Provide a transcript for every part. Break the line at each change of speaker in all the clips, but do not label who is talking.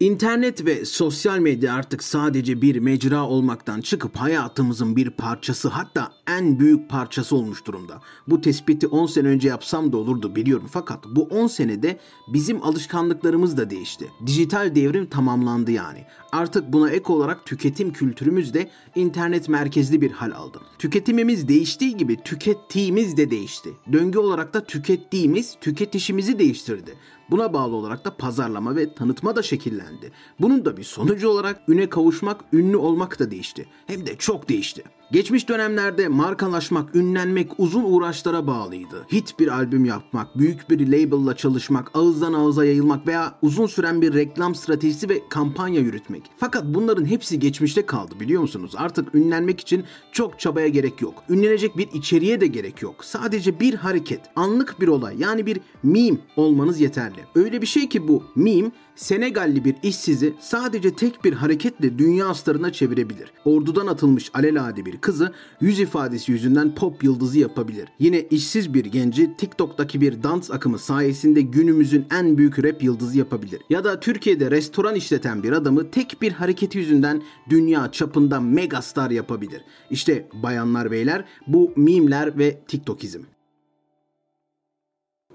İnternet ve sosyal medya artık sadece bir mecra olmaktan çıkıp hayatımızın bir parçası hatta en büyük parçası olmuş durumda. Bu tespiti 10 sene önce yapsam da olurdu biliyorum fakat bu 10 senede bizim alışkanlıklarımız da değişti. Dijital devrim tamamlandı yani. Artık buna ek olarak tüketim kültürümüz de internet merkezli bir hal aldı. Tüketimimiz değiştiği gibi tükettiğimiz de değişti. Döngü olarak da tükettiğimiz tüketişimizi değiştirdi. Buna bağlı olarak da pazarlama ve tanıtma da şekillendi. Bunun da bir sonucu olarak üne kavuşmak, ünlü olmak da değişti. Hem de çok değişti. Geçmiş dönemlerde markalaşmak, ünlenmek uzun uğraşlara bağlıydı. Hit bir albüm yapmak, büyük bir label'la çalışmak, ağızdan ağıza yayılmak veya uzun süren bir reklam stratejisi ve kampanya yürütmek. Fakat bunların hepsi geçmişte kaldı biliyor musunuz? Artık ünlenmek için çok çabaya gerek yok. Ünlenecek bir içeriğe de gerek yok. Sadece bir hareket, anlık bir olay yani bir meme olmanız yeterli. Öyle bir şey ki bu meme Senegalli bir işsizi sadece tek bir hareketle dünya starına çevirebilir. Ordudan atılmış alelade bir kızı yüz ifadesi yüzünden pop yıldızı yapabilir. Yine işsiz bir genci TikTok'taki bir dans akımı sayesinde günümüzün en büyük rap yıldızı yapabilir. Ya da Türkiye'de restoran işleten bir adamı tek bir hareketi yüzünden dünya çapında megastar yapabilir. İşte bayanlar beyler bu mimler ve TikTokizm.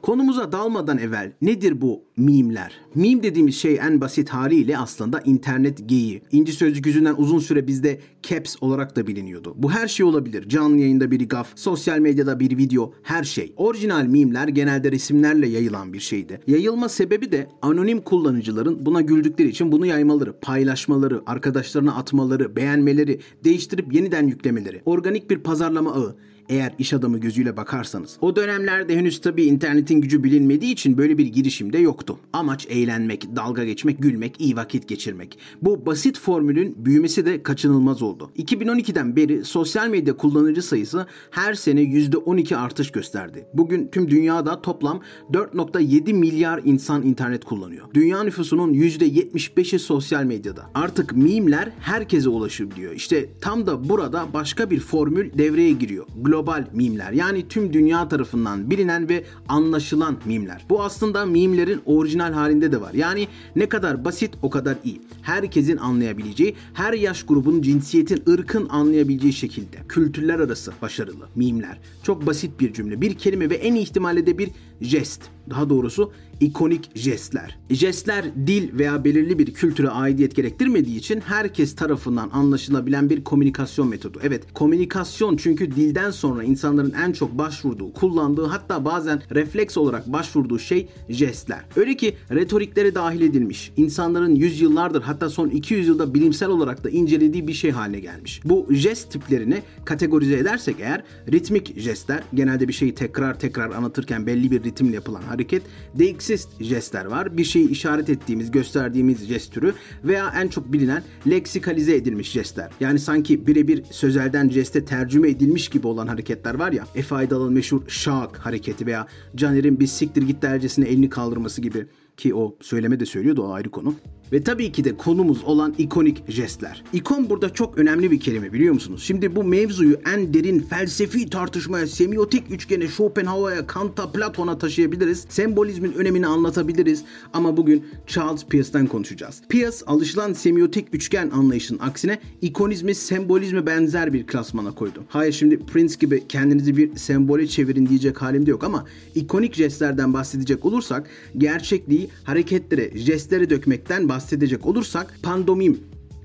Konumuza dalmadan evvel nedir bu mimler? Mim dediğimiz şey en basit haliyle aslında internet geyiği. İnci sözcük yüzünden uzun süre bizde caps olarak da biliniyordu. Bu her şey olabilir. Canlı yayında bir gaf, sosyal medyada bir video, her şey. Orijinal mimler genelde resimlerle yayılan bir şeydi. Yayılma sebebi de anonim kullanıcıların buna güldükleri için bunu yaymaları, paylaşmaları, arkadaşlarına atmaları, beğenmeleri, değiştirip yeniden yüklemeleri. Organik bir pazarlama ağı eğer iş adamı gözüyle bakarsanız. O dönemlerde henüz tabii internetin gücü bilinmediği için böyle bir girişim de yoktu. Amaç eğlenmek, dalga geçmek, gülmek, iyi vakit geçirmek. Bu basit formülün büyümesi de kaçınılmaz oldu. 2012'den beri sosyal medya kullanıcı sayısı her sene %12 artış gösterdi. Bugün tüm dünyada toplam 4.7 milyar insan internet kullanıyor. Dünya nüfusunun %75'i sosyal medyada. Artık mimler herkese ulaşabiliyor. İşte tam da burada başka bir formül devreye giriyor. Global global mimler yani tüm dünya tarafından bilinen ve anlaşılan mimler. Bu aslında mimlerin orijinal halinde de var. Yani ne kadar basit o kadar iyi. Herkesin anlayabileceği, her yaş grubun, cinsiyetin, ırkın anlayabileceği şekilde. Kültürler arası başarılı mimler. Çok basit bir cümle, bir kelime ve en ihtimalle de bir jest. Daha doğrusu ikonik jestler. Jestler dil veya belirli bir kültüre aidiyet gerektirmediği için herkes tarafından anlaşılabilen bir komünikasyon metodu. Evet, komünikasyon çünkü dilden sonra insanların en çok başvurduğu, kullandığı hatta bazen refleks olarak başvurduğu şey jestler. Öyle ki retoriklere dahil edilmiş. insanların yüzyıllardır hatta son 200 yılda bilimsel olarak da incelediği bir şey haline gelmiş. Bu jest tiplerini kategorize edersek eğer ritmik jestler genelde bir şeyi tekrar tekrar anlatırken belli bir ritimle yapılan hareket. Deixist jestler var. Bir şeyi işaret ettiğimiz, gösterdiğimiz jest türü veya en çok bilinen leksikalize edilmiş jestler. Yani sanki birebir sözelden jeste tercüme edilmiş gibi olan hareketler var ya. Efe Aydal'ın meşhur şak hareketi veya Caner'in bir siktir git dercesine elini kaldırması gibi ki o söyleme de söylüyordu o ayrı konu. Ve tabii ki de konumuz olan ikonik jestler. İkon burada çok önemli bir kelime biliyor musunuz? Şimdi bu mevzuyu en derin felsefi tartışmaya, semiotik üçgene, Schopenhauer'a, Kant'a, Platon'a taşıyabiliriz. Sembolizmin önemini anlatabiliriz. Ama bugün Charles Peirce'den konuşacağız. Peirce alışılan semiotik üçgen anlayışının aksine ikonizmi sembolizme benzer bir klasmana koydu. Hayır şimdi Prince gibi kendinizi bir sembole çevirin diyecek halimde yok ama ikonik jestlerden bahsedecek olursak gerçekliği hareketlere, jestlere dökmekten bahsedecek olursak pandomim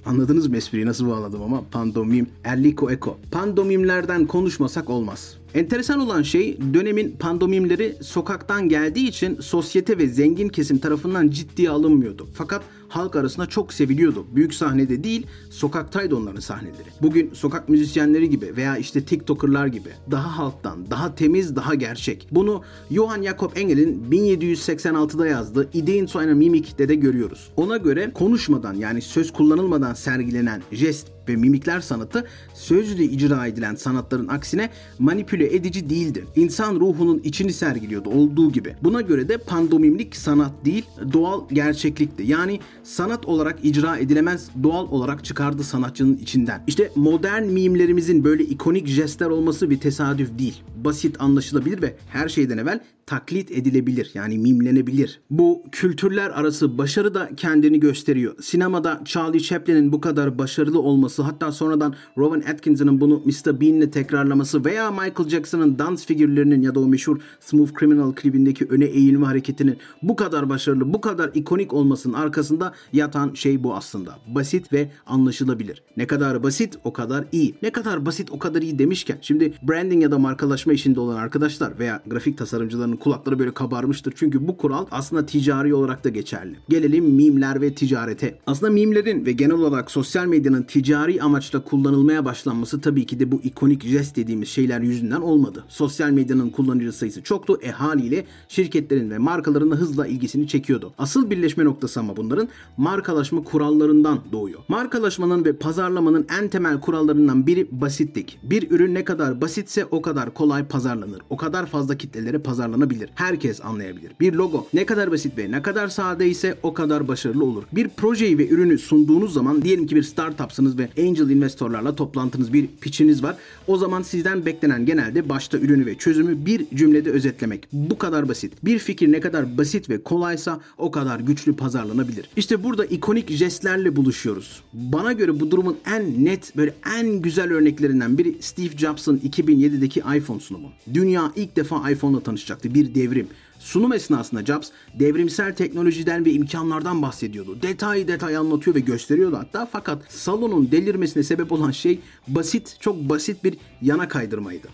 Anladınız mı espriyi nasıl bağladım ama pandomim, erliko eko. Pandomimlerden konuşmasak olmaz. Enteresan olan şey dönemin pandomimleri sokaktan geldiği için sosyete ve zengin kesim tarafından ciddiye alınmıyordu. Fakat halk arasında çok seviliyordu. Büyük sahnede değil, sokaktaydı onların sahneleri. Bugün sokak müzisyenleri gibi veya işte TikToker'lar gibi daha halktan, daha temiz, daha gerçek. Bunu Johann Jakob Engel'in 1786'da yazdığı Ideen zu einer Mimik'te de görüyoruz. Ona göre konuşmadan yani söz kullanılmadan sergilenen jest ve mimikler sanatı sözle icra edilen sanatların aksine manipüle edici değildi. İnsan ruhunun içini sergiliyordu olduğu gibi. Buna göre de pandomimlik sanat değil, doğal gerçeklikti. Yani sanat olarak icra edilemez, doğal olarak çıkardı sanatçının içinden. İşte modern mimlerimizin böyle ikonik jestler olması bir tesadüf değil basit, anlaşılabilir ve her şeyden evvel taklit edilebilir yani mimlenebilir. Bu kültürler arası başarı da kendini gösteriyor. Sinemada Charlie Chaplin'in bu kadar başarılı olması hatta sonradan Rowan Atkinson'ın bunu Mr. Bean'le tekrarlaması veya Michael Jackson'ın dans figürlerinin ya da o meşhur Smooth Criminal klibindeki öne eğilme hareketinin bu kadar başarılı, bu kadar ikonik olmasının arkasında yatan şey bu aslında. Basit ve anlaşılabilir. Ne kadar basit o kadar iyi. Ne kadar basit o kadar iyi demişken şimdi branding ya da markalaşma işinde olan arkadaşlar veya grafik tasarımcıların kulakları böyle kabarmıştır. Çünkü bu kural aslında ticari olarak da geçerli. Gelelim mimler ve ticarete. Aslında mimlerin ve genel olarak sosyal medyanın ticari amaçla kullanılmaya başlanması tabii ki de bu ikonik jest dediğimiz şeyler yüzünden olmadı. Sosyal medyanın kullanıcı sayısı çoktu. E haliyle şirketlerin ve markaların da hızla ilgisini çekiyordu. Asıl birleşme noktası ama bunların markalaşma kurallarından doğuyor. Markalaşmanın ve pazarlamanın en temel kurallarından biri basitlik. Bir ürün ne kadar basitse o kadar kolay pazarlanır. O kadar fazla kitlelere pazarlanabilir. Herkes anlayabilir. Bir logo ne kadar basit ve ne kadar sade ise o kadar başarılı olur. Bir projeyi ve ürünü sunduğunuz zaman diyelim ki bir startupsınız ve angel investorlarla toplantınız, bir pitchiniz var. O zaman sizden beklenen genelde başta ürünü ve çözümü bir cümlede özetlemek. Bu kadar basit. Bir fikir ne kadar basit ve kolaysa o kadar güçlü pazarlanabilir. İşte burada ikonik jestlerle buluşuyoruz. Bana göre bu durumun en net böyle en güzel örneklerinden biri Steve Jobs'ın 2007'deki iPhone sunumu. Dünya ilk defa iPhone'la tanışacaktı. Bir devrim. Sunum esnasında Jobs devrimsel teknolojiden ve imkanlardan bahsediyordu. Detay detay anlatıyor ve gösteriyordu hatta fakat salonun delirmesine sebep olan şey basit, çok basit bir yana kaydırmaydı.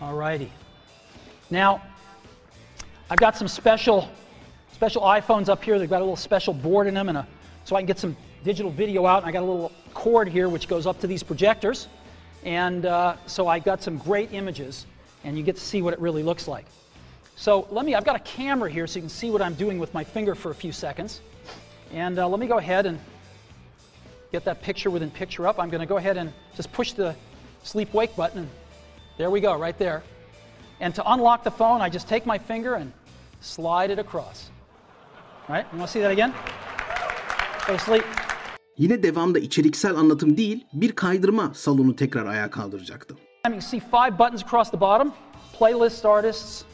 Alrighty. Now, I've got some special, special iPhones up here. They've got a little special board in them, and a, so I can get some digital video out. And I got a little cord here which goes up to these projectors, and uh, so I got some great images, and you get to see what it really looks like. So let me, I've got a camera here so you can see what I'm doing with my finger for a few seconds. And uh, let me go ahead and get that picture within picture up. I'm going to go ahead and just push the sleep wake button. There we go, right there. And to unlock the phone, I just take my finger and slide it across. Right? You want to see that again? Go to sleep.
Yine devamda içeriksel anlatım değil, bir kaydırma salonu tekrar ayağa kaldıracaktı.
You can see five buttons across the bottom playlists, artists,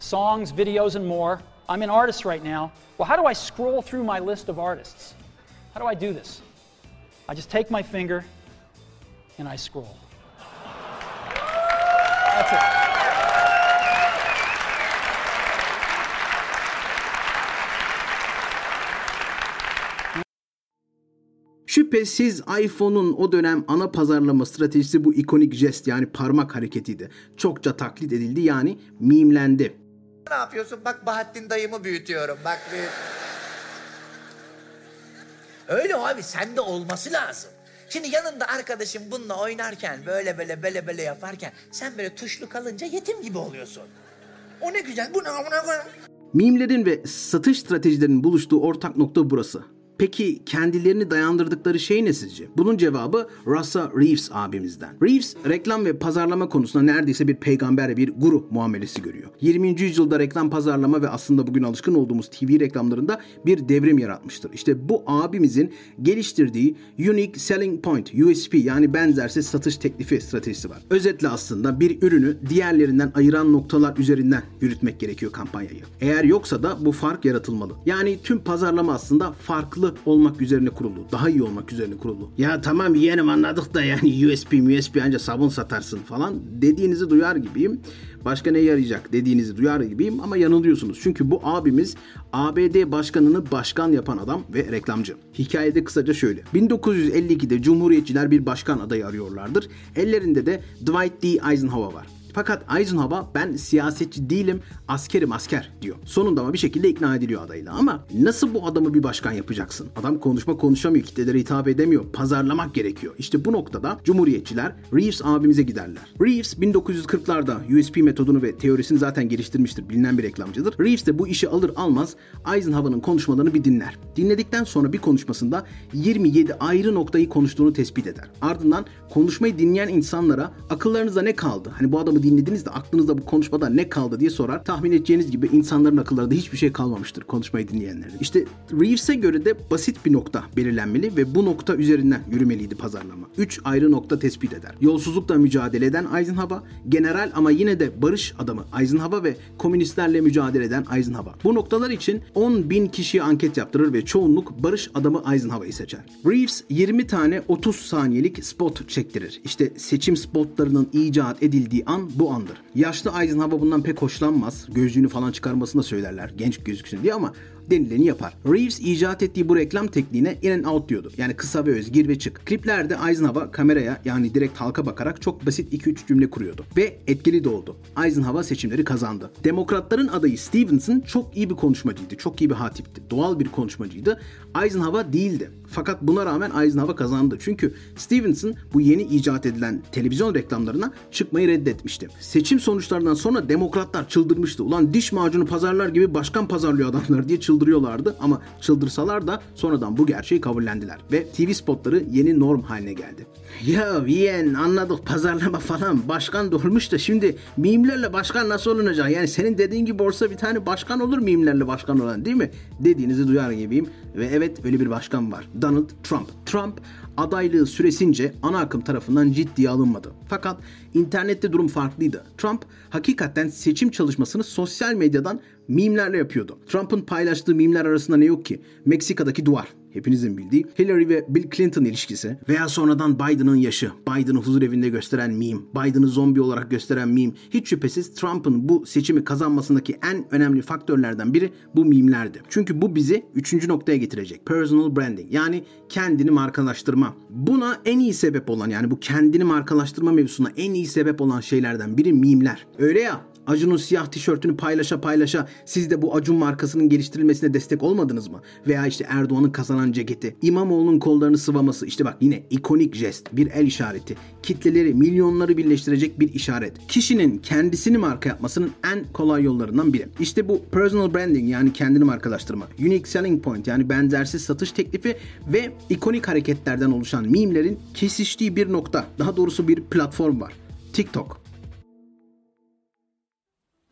songs, videos, and more. I'm an artist right now. Well, how do I scroll through my list of artists? How do I do this? I just take my finger and I scroll. That's it.
Şüphesiz iPhone'un o dönem ana pazarlama stratejisi bu ikonik jest yani parmak hareketiydi. Çokça taklit edildi yani mimlendi.
Ne yapıyorsun? Bak Bahattin dayımı büyütüyorum. Bak büyüt. Öyle abi sende olması lazım. Şimdi yanında arkadaşım bununla oynarken böyle böyle böyle böyle yaparken sen böyle tuşlu kalınca yetim gibi oluyorsun. O ne güzel. Bu ne amına koyayım?
Mimlerin ve satış stratejilerinin buluştuğu ortak nokta burası. Peki kendilerini dayandırdıkları şey ne sizce? Bunun cevabı Russell Reeves abimizden. Reeves reklam ve pazarlama konusunda neredeyse bir peygamber bir guru muamelesi görüyor. 20. yüzyılda reklam pazarlama ve aslında bugün alışkın olduğumuz TV reklamlarında bir devrim yaratmıştır. İşte bu abimizin geliştirdiği Unique Selling Point USP yani benzersiz satış teklifi stratejisi var. Özetle aslında bir ürünü diğerlerinden ayıran noktalar üzerinden yürütmek gerekiyor kampanyayı. Eğer yoksa da bu fark yaratılmalı. Yani tüm pazarlama aslında farklı olmak üzerine kurulu. Daha iyi olmak üzerine kurulu. Ya tamam yeğenim anladık da yani USB USB anca sabun satarsın falan dediğinizi duyar gibiyim. Başka ne yarayacak dediğinizi duyar gibiyim ama yanılıyorsunuz. Çünkü bu abimiz ABD başkanını başkan yapan adam ve reklamcı. Hikayede kısaca şöyle. 1952'de Cumhuriyetçiler bir başkan adayı arıyorlardır. Ellerinde de Dwight D. Eisenhower var. Fakat Eisenhower ben siyasetçi değilim, askerim asker diyor. Sonunda ama bir şekilde ikna ediliyor adayla. Ama nasıl bu adamı bir başkan yapacaksın? Adam konuşma konuşamıyor, kitlelere hitap edemiyor. Pazarlamak gerekiyor. İşte bu noktada Cumhuriyetçiler Reeves abimize giderler. Reeves 1940'larda USP metodunu ve teorisini zaten geliştirmiştir. Bilinen bir reklamcıdır. Reeves de bu işi alır almaz Eisenhower'ın konuşmalarını bir dinler. Dinledikten sonra bir konuşmasında 27 ayrı noktayı konuştuğunu tespit eder. Ardından konuşmayı dinleyen insanlara akıllarınızda ne kaldı? Hani bu adamı dinlediniz de aklınızda bu konuşmada ne kaldı diye sorar. Tahmin edeceğiniz gibi insanların akıllarında hiçbir şey kalmamıştır konuşmayı dinleyenlerin. İşte Reeves'e göre de basit bir nokta belirlenmeli ve bu nokta üzerinden yürümeliydi pazarlama. Üç ayrı nokta tespit eder. Yolsuzlukla mücadele eden Eisenhower, general ama yine de barış adamı Eisenhower ve komünistlerle mücadele eden Eisenhower. Bu noktalar için 10 bin kişiye anket yaptırır ve çoğunluk barış adamı Eisenhower'ı seçer. Reeves 20 tane 30 saniyelik spot çektirir. İşte seçim spotlarının icat edildiği an bu andır. Yaşlı Eisenhower bundan pek hoşlanmaz. Gözlüğünü falan çıkarmasını da söylerler genç gözüksün diye ama denileni yapar. Reeves icat ettiği bu reklam tekniğine in and out diyordu. Yani kısa ve öz, gir ve çık. Kliplerde Eisenhower kameraya yani direkt halka bakarak çok basit 2-3 cümle kuruyordu. Ve etkili de oldu. Eisenhower seçimleri kazandı. Demokratların adayı Stevenson çok iyi bir konuşmacıydı. Çok iyi bir hatipti. Doğal bir konuşmacıydı. Eisenhower değildi. Fakat buna rağmen Eisenhower kazandı. Çünkü Stevenson bu yeni icat edilen televizyon reklamlarına çıkmayı reddetmişti. Seçim sonuçlarından sonra demokratlar çıldırmıştı. Ulan diş macunu pazarlar gibi başkan pazarlıyor adamlar diye çıldırıyorlardı. Ama çıldırsalar da sonradan bu gerçeği kabullendiler. Ve TV spotları yeni norm haline geldi. Ya yeğen anladık pazarlama falan başkan da olmuş da şimdi mimlerle başkan nasıl olunacak? Yani senin dediğin gibi olsa bir tane başkan olur mimlerle başkan olan değil mi? Dediğinizi duyar gibiyim. Ve evet öyle bir başkan var. Donald Trump. Trump adaylığı süresince ana akım tarafından ciddiye alınmadı. Fakat internette durum farklıydı. Trump hakikaten seçim çalışmasını sosyal medyadan mimlerle yapıyordu. Trump'ın paylaştığı mimler arasında ne yok ki? Meksika'daki duvar, hepinizin bildiği Hillary ve Bill Clinton ilişkisi veya sonradan Biden'ın yaşı, Biden'ı huzur evinde gösteren meme, Biden'ı zombi olarak gösteren meme. Hiç şüphesiz Trump'ın bu seçimi kazanmasındaki en önemli faktörlerden biri bu mimlerdi. Çünkü bu bizi üçüncü noktaya getirecek. Personal branding yani kendini markalaştırma. Buna en iyi sebep olan yani bu kendini markalaştırma mevzusuna en iyi sebep olan şeylerden biri mimler. Öyle ya Acun'un siyah tişörtünü paylaşa paylaşa siz de bu Acun markasının geliştirilmesine destek olmadınız mı? Veya işte Erdoğan'ın kazanan ceketi, İmamoğlu'nun kollarını sıvaması işte bak yine ikonik jest, bir el işareti, kitleleri, milyonları birleştirecek bir işaret. Kişinin kendisini marka yapmasının en kolay yollarından biri. İşte bu personal branding yani kendini markalaştırma, unique selling point yani benzersiz satış teklifi ve ikonik hareketlerden oluşan mimlerin kesiştiği bir nokta, daha doğrusu bir platform var. TikTok.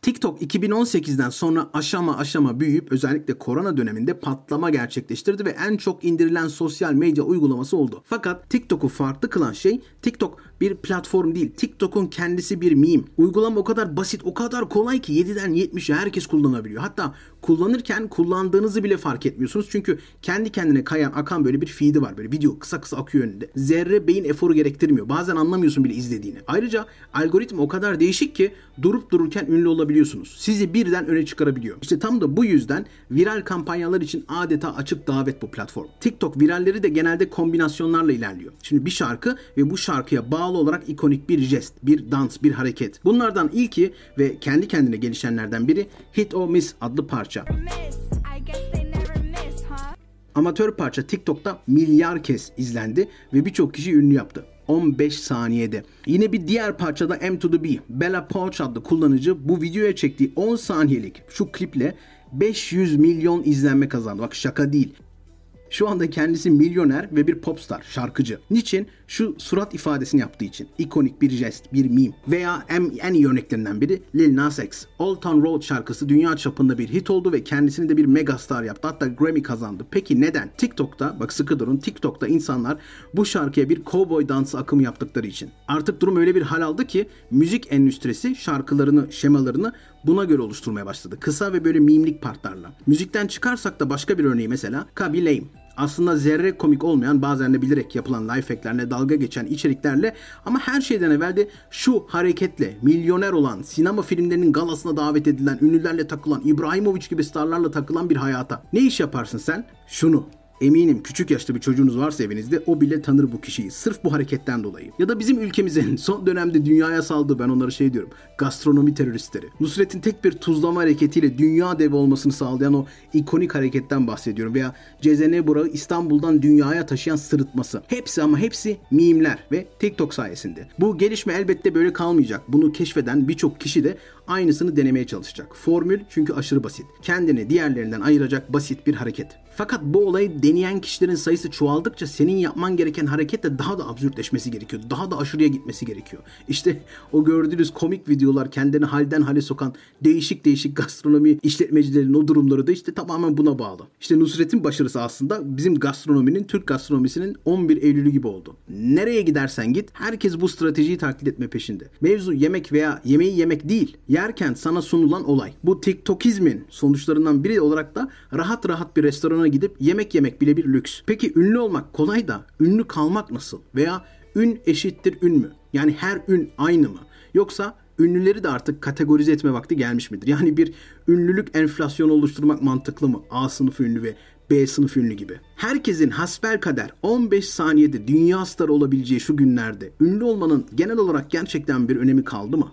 TikTok 2018'den sonra aşama aşama büyüyüp özellikle korona döneminde patlama gerçekleştirdi ve en çok indirilen sosyal medya uygulaması oldu. Fakat TikTok'u farklı kılan şey TikTok bir platform değil. TikTok'un kendisi bir meme. Uygulama o kadar basit, o kadar kolay ki 7'den 70'e herkes kullanabiliyor. Hatta kullanırken kullandığınızı bile fark etmiyorsunuz. Çünkü kendi kendine kayan, akan böyle bir feed'i var. Böyle video kısa kısa akıyor önünde. Zerre beyin eforu gerektirmiyor. Bazen anlamıyorsun bile izlediğini. Ayrıca algoritma o kadar değişik ki durup dururken ünlü olabiliyorsunuz. Sizi birden öne çıkarabiliyor. İşte tam da bu yüzden viral kampanyalar için adeta açık davet bu platform. TikTok viralleri de genelde kombinasyonlarla ilerliyor. Şimdi bir şarkı ve bu şarkıya bağlı olarak ikonik bir jest, bir dans, bir hareket. Bunlardan ilki ve kendi kendine gelişenlerden biri Hit or Miss adlı parça. Amatör parça TikTok'ta milyar kez izlendi ve birçok kişi ünlü yaptı. 15 saniyede. Yine bir diğer parçada M to the B, Bella Poach adlı kullanıcı bu videoya çektiği 10 saniyelik şu kliple 500 milyon izlenme kazandı. Bak şaka değil. Şu anda kendisi milyoner ve bir popstar, şarkıcı. Niçin? Şu surat ifadesini yaptığı için. İkonik bir jest, bir meme. Veya en, iyi örneklerinden biri Lil Nas X. Old Town Road şarkısı dünya çapında bir hit oldu ve kendisini de bir megastar yaptı. Hatta Grammy kazandı. Peki neden? TikTok'ta, bak sıkı durun, TikTok'ta insanlar bu şarkıya bir cowboy dansı akımı yaptıkları için. Artık durum öyle bir hal aldı ki müzik endüstrisi şarkılarını, şemalarını buna göre oluşturmaya başladı. Kısa ve böyle mimlik partlarla. Müzikten çıkarsak da başka bir örneği mesela Kaby Lame aslında zerre komik olmayan bazen de bilerek yapılan life hacklerle dalga geçen içeriklerle ama her şeyden evvel de şu hareketle milyoner olan sinema filmlerinin galasına davet edilen ünlülerle takılan İbrahimovic gibi starlarla takılan bir hayata. Ne iş yaparsın sen? Şunu Eminim küçük yaşta bir çocuğunuz varsa evinizde o bile tanır bu kişiyi. Sırf bu hareketten dolayı. Ya da bizim ülkemizin son dönemde dünyaya saldığı ben onları şey diyorum. Gastronomi teröristleri. Nusret'in tek bir tuzlama hareketiyle dünya devi olmasını sağlayan o ikonik hareketten bahsediyorum. Veya Cezene Burak'ı İstanbul'dan dünyaya taşıyan sırıtması. Hepsi ama hepsi mimler ve TikTok sayesinde. Bu gelişme elbette böyle kalmayacak. Bunu keşfeden birçok kişi de aynısını denemeye çalışacak. Formül çünkü aşırı basit. Kendini diğerlerinden ayıracak basit bir hareket. Fakat bu olayı deneyen kişilerin sayısı çoğaldıkça senin yapman gereken hareket de daha da absürtleşmesi gerekiyor. Daha da aşırıya gitmesi gerekiyor. İşte o gördüğünüz komik videolar kendini halden hale sokan değişik değişik gastronomi işletmecilerin o durumları da işte tamamen buna bağlı. İşte Nusret'in başarısı aslında bizim gastronominin, Türk gastronomisinin 11 Eylül'ü gibi oldu. Nereye gidersen git herkes bu stratejiyi taklit etme peşinde. Mevzu yemek veya yemeği yemek değil. Yerken sana sunulan olay. Bu TikTokizmin sonuçlarından biri olarak da rahat rahat bir restorana gidip yemek yemek bile bir lüks. Peki ünlü olmak kolay da ünlü kalmak nasıl? Veya ün eşittir ün mü? Yani her ün aynı mı? Yoksa ünlüleri de artık kategorize etme vakti gelmiş midir? Yani bir ünlülük enflasyonu oluşturmak mantıklı mı? A sınıfı ünlü ve B sınıf ünlü gibi. Herkesin hasbel kader 15 saniyede dünya starı olabileceği şu günlerde ünlü olmanın genel olarak gerçekten bir önemi kaldı mı?